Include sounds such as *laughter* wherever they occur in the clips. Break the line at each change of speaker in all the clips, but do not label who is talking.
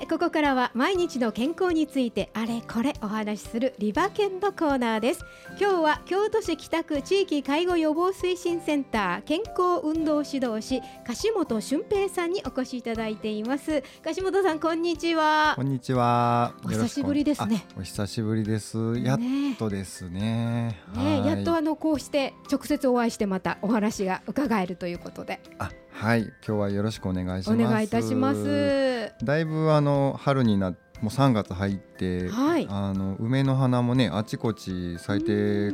てここからは毎日の健康についてあれこれお話しするリバケンのコーナーです。今日は京都市北区地域介護予防推進センター健康運動指導士樫本俊平さんにお越しいただいています。樫本さんこんにちは。
こんにちは。
お久しぶりですね。
お久しぶりです。やっとですね。
ねやっとあのこうして直接お会いしてまたお話が伺えるということで。
あはい今日はよろしくお願いします。
お願いいたします。
だいぶあの春になもう3月入って、
はい、
あの梅の花もねあちこち咲いて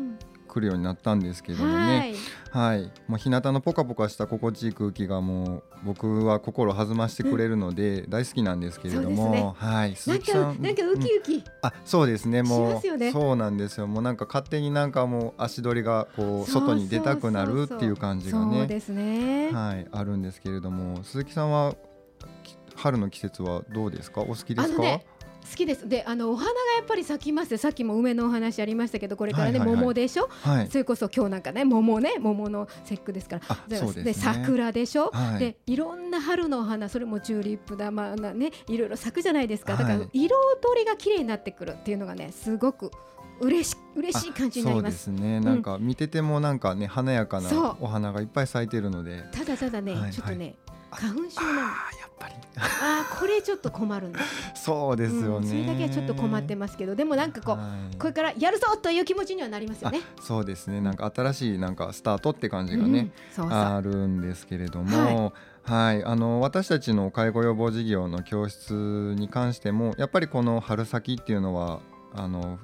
くるようになったんですけどもね、はい、はい、もう日向のポカポカした心地いい空気がもう僕は心弾ましてくれるので大好きなんですけれども、
ね、
はい。
鈴木さん。なんかウキウキ、うん、
あそうですね。も
う、ね、
そうなんですよ。もうなんか勝手になんかもう足取りがこう外に出たくなるっていう感じがね。はい。あるんですけれども。鈴木さんは春の季節はどうですか？お好きですか、
ね、好きです。であのお花がやっぱり咲きます。さっきも梅のお話ありましたけどこれからね、はいはいはい、桃でしょ、はい、それこそ今日なんかね桃ね桃の節句ですから。
そうで、
ね、桜でしょ、
はい、
でいろんな春のお花それもチューリップだまあねいろいろ咲くじゃないですか。だから色とりが綺麗になってくるっていうのがねすごく嬉し嬉しい感じになります。
そうですね、なんか見ててもなんかね華やかなお花がいっぱい咲いてるので。
ただただね、はいはい、ちょっとね花粉症なの
ぱり。
あこれちょっと困るんです
そうですよね、うん、
それだけはちょっと困ってますけどでもなんかこう、はい、これからやるぞという気持ちにはなりますよね。
そうですね。なんか新しいなんかスタートって感じがね、うん、そうそう。あるんですけれども、はい、はい、あの私たちの介護予防事業の教室に関してもやっぱりこの春先っていうのはあの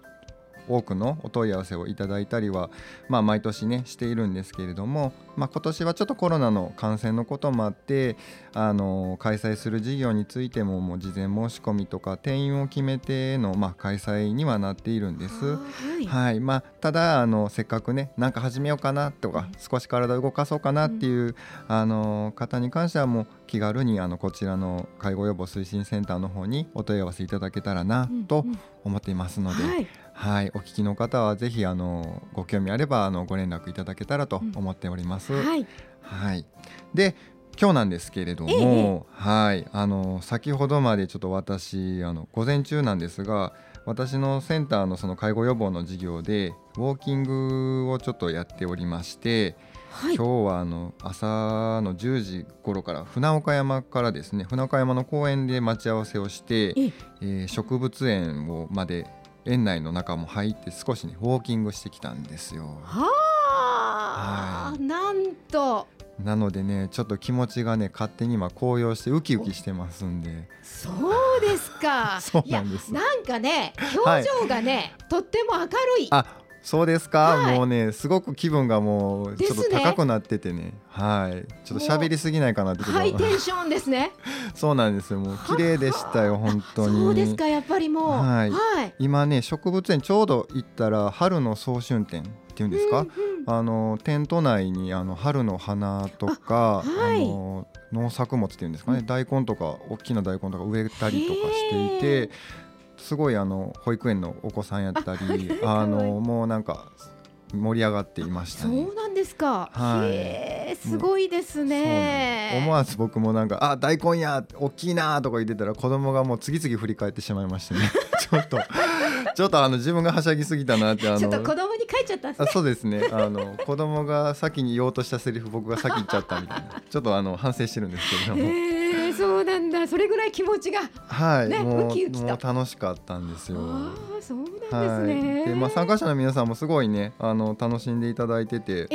多くのお問い合わせをいただいたりは、まあ、毎年ねしているんですけれども、まあ、今年はちょっとコロナの感染のこともあってあの開催する事業についてももう事前申し込みとか定員を決めての、まあ、開催にはなっているんです。
はい、
はい。まあ、ただあのせっかくねなんか始めようかなとか、少し体動かそうかなっていう、うん、あの方に関してはもう気軽にあのこちらの介護予防推進センターの方にお問い合わせいただけたらなと思っていますので。うんうんはいはい、お聞きの方はぜひあのご興味あればあのご連絡いただけたらと思っております。
うん、はい、
はい、で今日なんですけれども、ええ、はい。あの先ほどまでちょっと私あの午前中なんですが私のセンターのその介護予防の事業でウォーキングをちょっとやっておりまして、はい、今日はあの朝の10時頃から船岡山からですね船岡山の公園で待ち合わせをして、え。えー、植物園をまで園内の中も入って少しねウォーキングしてきたんですよ。
はあ、はい、なんと。
なのでねちょっと気持ちがね勝手に今高揚してウキウキしてますんで。
そうですか。*laughs*
そうなんです。
なんかね表情がね、はい、とっても明るい。
あそうですか、はい、もうねすごく気分がもうちょっと高くなっててね、ね、はい。ちょっと喋りすぎないかなって
ハイテンションですね。*laughs*
そうなんですよ。もう綺麗でしたよ本当に。
そうですかやっぱりもう、
はい、はい、今ね植物園ちょうど行ったら春の早春展っていうんですか、うんうん、あのテント内にあの春の花とかあ、はい、あの農作物っていうんですかね、うん、大根とか大きな大根とか植えたりとかしていてすごいあの保育園のお子さんやったりあのもうなんか盛り上がっていました、
ね、そうなんですか。はい。すごいですね。
思わず僕もなんかあ大根や大きいなとか言ってたら子供がもう次々振り返ってしまいましてね。*laughs* ちょっとちょっとあの自分がはしゃぎすぎたなってあの
ちょっと子供に書いちゃったんです、ね、
そうですね。あの子供が先に言おうとしたセリフ僕が先言っちゃったみたいなちょっとあの反省してるんですけれども。
そうなんだそれぐらい気持ちが
はい、
ね、
も
うウキウキ
もう楽しかったんですよ。
ああそうなんですね、
はい、でまあ参加者の皆さんもすごいねあの楽しんでいただいてて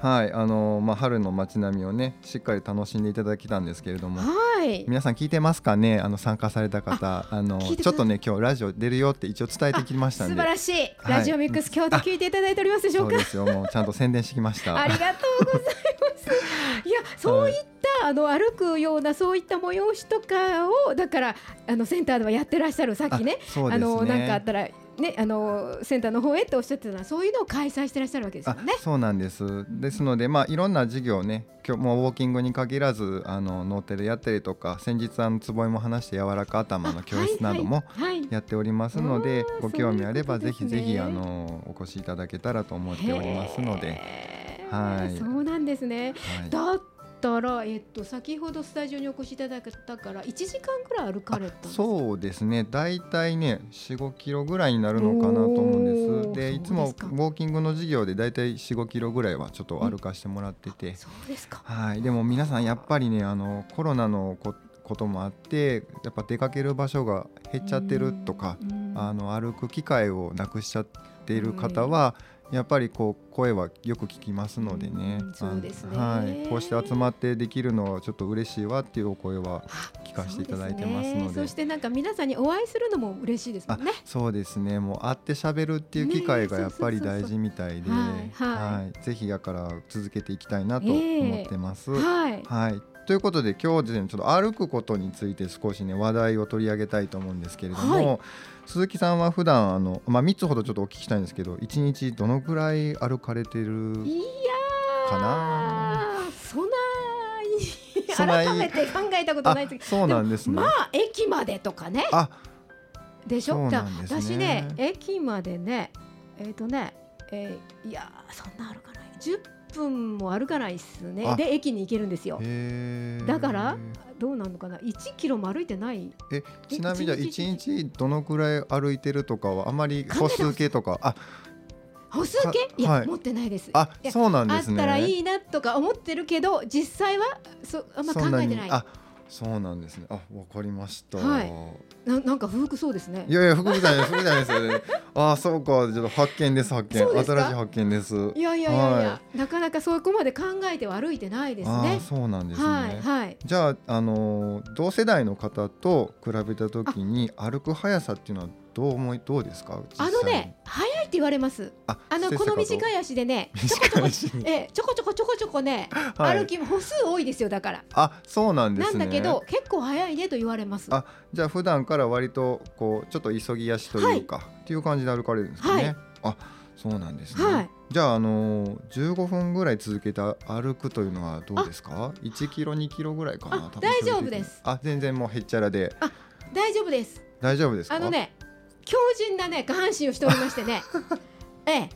はいあのまあ春の街並みをねしっかり楽しんでいただきたんですけれども
はい。
皆さん聞いてますかね？あの参加された方あのちょっとね今日ラジオ出るよって一応伝えてきましたんで。
素晴らしい。ラジオミックス、京都聞いていただいておりますでしょうか？*laughs*
そうですよもうちゃんと宣伝してきました。
ありがとうございます *laughs* いやそういったあの歩くようなそういった催しとかをだからあのセンターではやってらっしゃるさっきね。
あ、ね、
のなんかあったらね、あのセンターの方へっておっしゃってたそういうのを開催してらっしゃるわけですよね。
そうなんです。ですので、まあ、いろんな事業ね今日もウォーキングに限らずあのノーテルやったりとか先日あのつぼいも話して柔らか頭の教室などもやっておりますので、ご興味あればぜひぜひあのお越しいただけたらと思っておりますので。
はい、そうなんですね、はい、だったら、えっと、先ほどスタジオにお越しいただいたから1時間ぐらい歩かれた
そうですね。大体ね45キロぐらいになるのかなと思うんです。でいつもウォーキングの授業で大体45キロぐらいはちょっと歩かしてもらってて、
そうですか。
はい。でも皆さんやっぱりねあのコロナのここともあってやっぱ出かける場所が減っちゃってるとかあの歩く機会をなくしちゃっている方はやっぱりこう声はよく聞きますのでね、
うん、そうですね。
はい、こうして集まってできるのはちょっと嬉しいわっていうお声は聞かせていただいてますので。
そしてなんか皆さんにお会いするのも嬉しいですもんね。
そうですね。もう会ってしゃべるっていう機会がやっぱり大事みたいで、はい、ぜひやから続けていきたいなと思ってます。えー、はい、はいということで今日ですねちょっと歩くことについて少しね話題を取り上げたいと思うんですけれども、はい、鈴木さんは普段あのまあ3つほどちょっとお聞きしたいんですけど1日どのぐらい歩かれてるかな？
そんな *laughs* 改めて考えたことないですけど。
そうなんですね。
まあ駅までとかね。
あ
でしょ？う、ね、私ね駅までねえっ、ー、とね、えー、いやそんな歩かない。10分も歩かないっすね。で駅に行けるんですよ。だからどうなのかな？1キロも歩いてない
えちなみに1日どのくらい歩いてるとかはあまり歩数計とか？あ。
歩数計？いや、はい、持ってないです。
あそうなんです
ね。あったらいいなとか思ってるけど実際はそあんま考えてない。
あそうなんですね。あ、わかりました。
はい。ななんか不服そうですね。
いやいや不服じゃない不服じゃないですよね。*laughs* あ、そうか。ちょっと発見です発見。新しい発見です。
いやいやいやいや、はい、なかなかそこまで考えては歩いてないですね。
そうなんですね。はい。はい、じゃああの同世代の方と比べたときに歩く速さっていうのはどう思いどうですか？
あのね速いって言われます。あのこの短い足でねちょこちょこえちょこちょこちょこちょこね、はい、歩き歩数多いですよだから。
あそうなんです、
ね、なんだけど結構速いねと言われます。
あじゃあ普段から割とこうちょっと急ぎ足というか、はい、っていう感じで歩かれるんですかね、はい、あそうなんですね、はい、じゃあ、あのー、15分ぐらい続けて歩くというのはどうですか？1キロ2キロぐらいかな
大丈夫です。
あ全然もうへっちゃらで。
あ大丈夫です。
大丈夫です
あのね強靭なね下半身をしておりましてね。*laughs* ええ。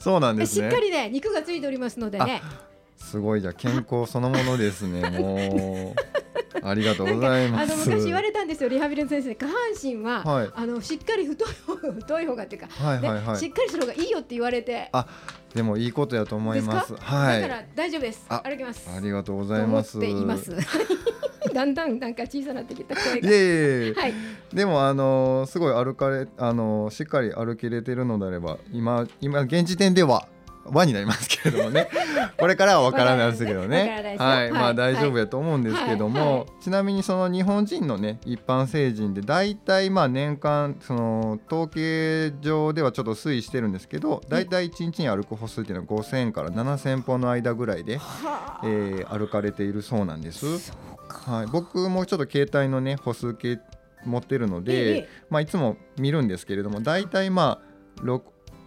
そうなんです
ね。しっかりね肉がついておりますのでね。
すごい。じゃ健康そのものですねもうありがとうございま
す。あの昔言われたんですよリハビリの先生。下半身は、はい、あのしっかり太い方太い方がっていうか、はいはいはい、しっかりする方がいいよって言われて。
あでもいいことやと思います。は
い。だから大丈夫です。歩きます。
ありがとうございます。
っています。*laughs* だんだんなんか小さなってきた声が。
いえいえ、はい、でもあのすごい歩かれあのしっかり歩きれてるのであれば今今現時点では輪になりますけれどもね。*laughs* これからは分からないですけどね。はい、まあ大丈夫やと思うんですけども、ちなみにその日本人のね一般成人で大体まあ年間その統計上ではちょっと推移してるんですけど大体1日に歩く歩数っていうのは5000から7000歩の間ぐらいで、えー、歩かれているそうなんです。はい、僕もちょっと携帯のね歩数計持ってるので、ええ、まあ、いつも見るんですけれども大体まあ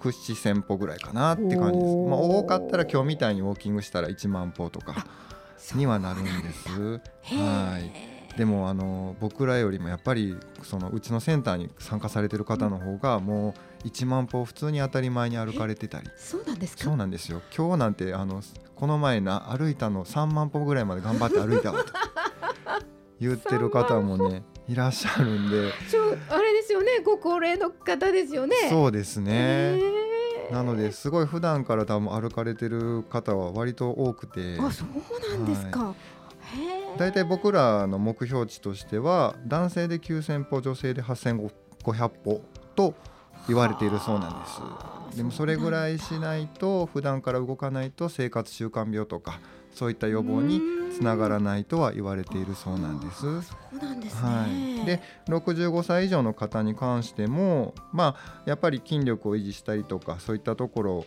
6 7千歩ぐらいかなって感じです、まあ、多かったら今日みたいにウォーキングしたら1万歩とかにはなるんです。はい。でもあの僕らよりもやっぱりそのうちのセンターに参加されてる方の方がもう1万歩普通に当たり前に歩かれてたり。
そうなんですか？
そうなんですよ。今日なんてあのこの前な歩いたの3万歩ぐらいまで頑張って歩いたわと言ってる方もねいらっしゃるんで。
あれですよね。ご高齢の方ですよね。
そうですね。なのですごい普段から多分歩かれてる方は割と多くて。
あそうなんですか、はい。
大体僕らの目標値としては男性で9000歩女性で8500歩と言われているそうなんです。でもそれぐらいしないと普段から動かないと生活習慣病とかそういった予防につながらないとは言われているそうなんです。
そうなんです、ね、は
い、で65歳以上の方に関しても、まあ、やっぱり筋力を維持したりとかそういったところ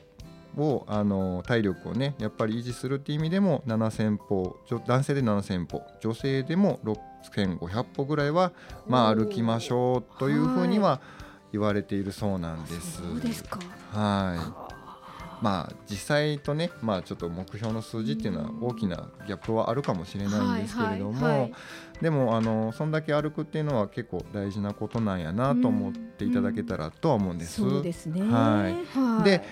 をあの体力をねやっぱり維持するっていう意味でも7000歩男性で7000歩女性でも6500歩ぐらいは、まあ、歩きましょうというふうには言われているそうなんです。
そうですか。
はいまあ実際とね、まあ、ちょっと目標の数字っていうのは大きなギャップはあるかもしれないんですけれども、でもあのそんだけ歩くっていうのは結構大事なことなんやなと思っていただけたらとは思うんです。
そうですね。
はい、で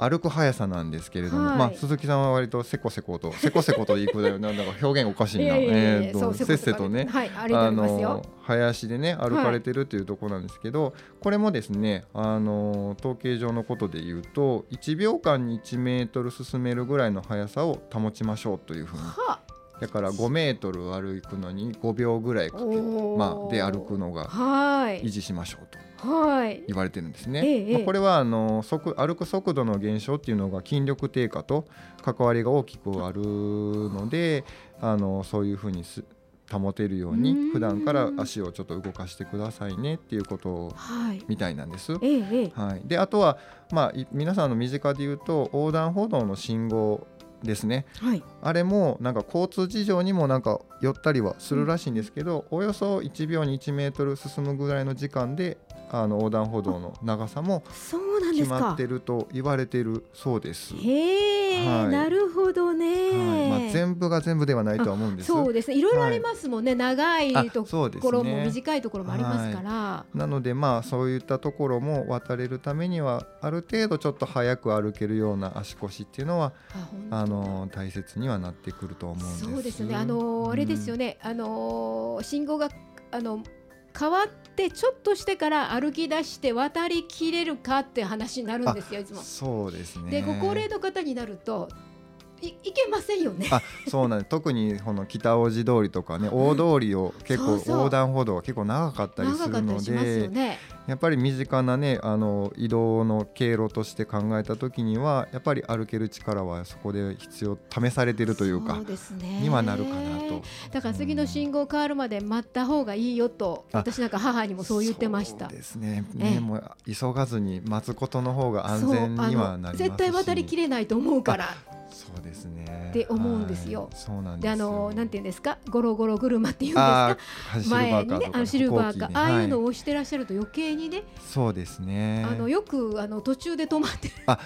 歩く速さなんですけれども、はい、まあ、鈴木さんは割とせこせことせこせこといくだよなんだか表現おかしいな、*laughs* えー、とせっせとね、はい、あの林でね歩かれてるっていうところなんですけど、はい、これもですねあの統計上のことで言うと1秒間に1メートル進めるぐらいの速さを保ちましょうというふうに。は。あだから5メートル歩くのに5秒ぐらいかけまあ、で歩くのが維持しましょうと。言われてるんですね。はいまあ、これはあの速歩く速度の減少っていうのが筋力低下と関わりが大きくあるのであのそういうふうにす保てるように普段から足をちょっと動かしてくださいねっていうことみたいなんです。はい、はい、であとは、まあ、皆さんの身近で言うと横断歩道の信号ですね、はい、あれもなんか交通事情にもなんか寄ったりはするらしいんですけど、うん、およそ1秒に1メートル進むぐらいの時間であの横断歩道の長さも決まってると言われてるそうです。
へえ、はい、なるほどね、はい、
まあ、全部が全部ではないとは思うんです。
そうですね。い。ろいろありますもんね、はい、長いところも短いところもありますから、
なのでまあそういったところも渡れるためにはある程度ちょっと早く歩けるような足腰っていうのはあの大切にはなってくると思うんです。
そうですね。あのー、あれですよね、あのー、信号があの変わってちょっとしてから歩き出して渡りきれるかって話になるんですよいつも。
そうですね
でご高齢の方になるといいけませんよね。
あ、そうなんです。*laughs* 特にこの北大路通りとかね、大通りを結構横断歩道が結構長かったりするので、ね、やっぱり身近なねあの移動の経路として考えた時にはやっぱり歩ける力はそこで必要試されているというかそうです、ね、にはなるかなと。
だから次の信号変わるまで待った方がいいよと、うん、私なんか母にもそう言ってました。
そうですね。ね、もう急がずに待つことの方が安全にはなります
絶対渡りきれないと思うから。
そうですね。
って思うんですよ。
そうなん
であのなんていうんですか、ゴロゴロ車っていうんですか、前にねあのシルバーか、ああいうのを押してらっしゃると余計にね。
そうですね。
あのよくあの途中で止まって。
あ、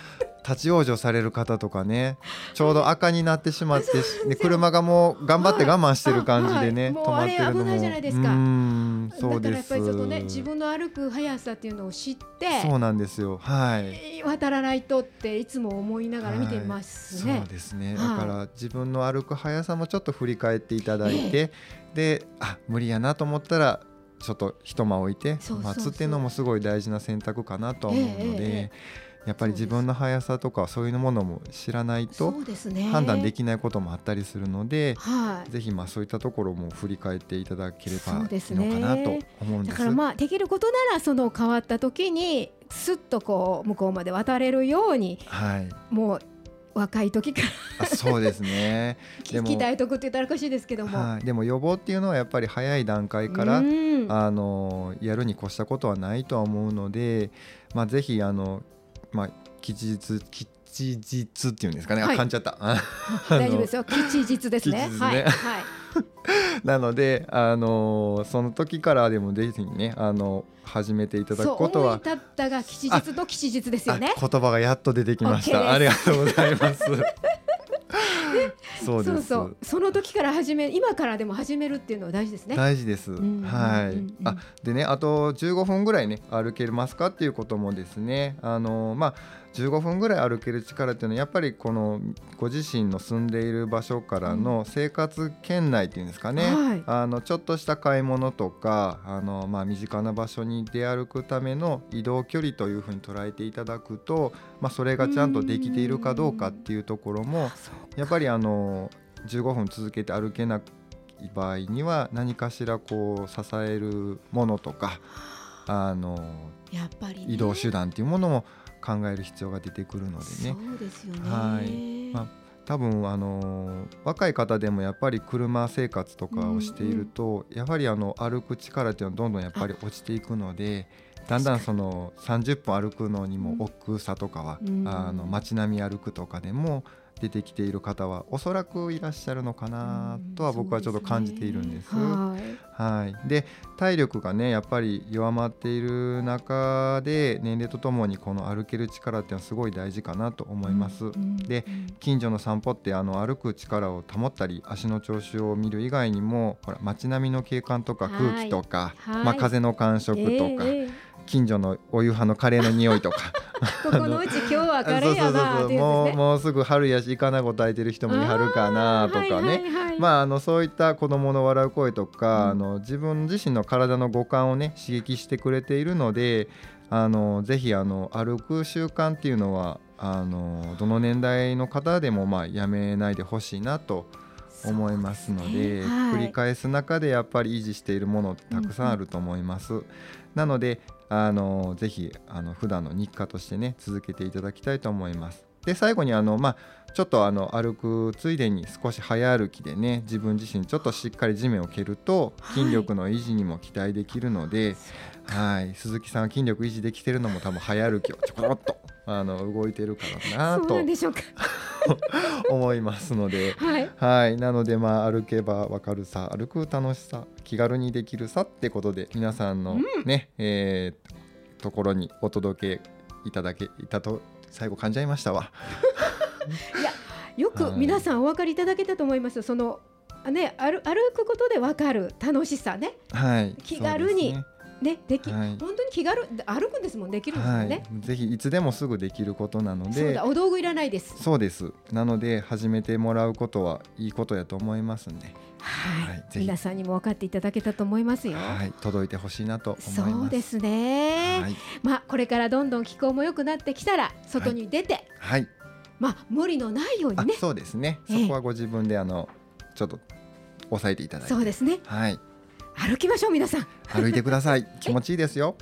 立ち往生される方とかねちょうど赤になってしまってね、車がもう頑張って我慢してる感じでね、
止まってるのも。危ないじゃないですか。だからやっぱりちょっとね自分の歩く速さっていうのを知って
そうなんですよ。はい。
渡らないとっていつも思いながら見てますね、
はい、そうですね。だから自分の歩く速さもちょっと振り返っていただいて、であ無理やなと思ったらちょっと一間置いて待つっていうのもすごい大事な選択かなと思うので、やっぱり自分の速さとかそういうものも知らないと判断できないこともあったりするので、はい、ぜひまあそういったところも振り返っていただければいいのかなと思うんです。だからま
あできることならその変わった時にすっとこう向こうまで渡れるように、はい、もう若い時から
そうですね。*laughs*
鍛えとくって言ったらおかしいですけども、
はい、でも予防っていうのはやっぱり早い段階から、あのやるに越したことはないとは思うので、まあ、ぜひあのまあ、吉日吉日っていうんですかね、はい、噛んじゃった。*laughs*
大丈夫ですよ。吉日ですね、*laughs* ね、はい、はい、*laughs*
なのであのその時からでもぜひねあの始めていただくことは。
そうったが吉日と吉日ですよね。
言葉がやっと出てきました。ありがとうございます
そうそうその時から始め今からでも始めるっていうのは大事ですね。
大事です、はい、あでねあと15分ぐらいね歩けますかっていうこともですね。あのまあ15分ぐらい歩ける力っていうのはやっぱりこのご自身の住んでいる場所からの生活圏内っていうんですかね、はい、あのちょっとした買い物とかあの、まあ、身近な場所に出歩くための移動距離というふうに捉えていただくと、まあ、それがちゃんとできているかどうかっていうところもやっぱりあの15分続けて歩けない場合には何かしらこう支えるものとかあのやっぱり、移動手段っていうものも考える必要が出てくるのでね。
そうですよねはい
まあ、多分あの若い方でもやっぱり車生活とかをしていると、うんうん、やはりあの歩く力っていうのはどんどんやっぱり落ちていくので。だんだんその30分歩くのにも億劫さとかは、うん、あの街並み歩くとかでも出てきている方はおそらくいらっしゃるのかなとは僕はちょっと感じているんです。はい、で体力がねやっぱり弱まっている中で年齢とともにこの歩ける力っていうのはすごい大事かなと思います。で近所の散歩ってあの歩く力を保ったり足の調子を見る以外にもほら街並みの景観とか空気とか、まあ、風の感触とか。えー近所のお夕飯のカレーの匂いとか *laughs*
ここのうち今日はカレーやなっていう、ね、
もうもうすぐ春やしイカナゴ炊いてる人もいはるかなとかね、はいはいはい、まああのそういった子供の笑う声とか、うん、あの自分自身の体の五感をね刺激してくれているのであのぜひあの歩く習慣っていうのはあのどの年代の方でもまあやめないでほしいなと思いますので、ねはい、繰り返す中でやっぱり維持しているものってたくさんあると思います。うん、なのであのぜひあの普段の日課としてね続けていただきたいと思います。で最後にあの、まあ、ちょっとあの歩くついでに少し早歩きでね自分自身ちょっとしっかり地面を蹴ると筋力の維持にも期待できるので、はい、はい、鈴木さんは筋力維持できてるのも多分早歩きをちょこっとあの動いてるからなと思いますので、はい、はい、なのでまあ歩けばわかるさ歩く楽しさ気軽にできるさってことで皆さんのね、うん、えー、ところにお届けいただけいたと最後噛んじゃいましたわ。*laughs*
いやよく皆さんお分かりいただけたと思います。そのね歩歩くことでわかる楽しさね、
はい、
気軽に。ねでき、はい、本当に気軽歩くんですもんできるんですよね、
はい、ぜひいつでもすぐできることなので。
お道具いらないです。
そうです。なので始めてもらうことはいいことやと思いますんで。
はい、はい、皆さんにも分かっていただけたと思いますよ。
はい、届いてほしいなと
そうですね。はい、まあこれからどんどん気候も良くなってきたら外に出て、
はい、
まあ無理のないようにね。
そうですね。そこはご自分であのちょっと抑えていただいて。
そうですね。
はい。
歩きましょう皆さん。
歩いてください。気持ちいいですよ。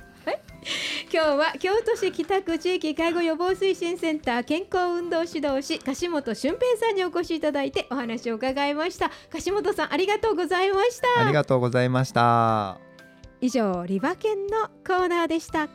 今日は京都市北区地域介護予防推進センター健康運動指導士樫本俊平さんにお越しいただいてお話を伺いました。樫本さんありがとうございました。
ありがとうございました。
以上リバケンのコーナーでした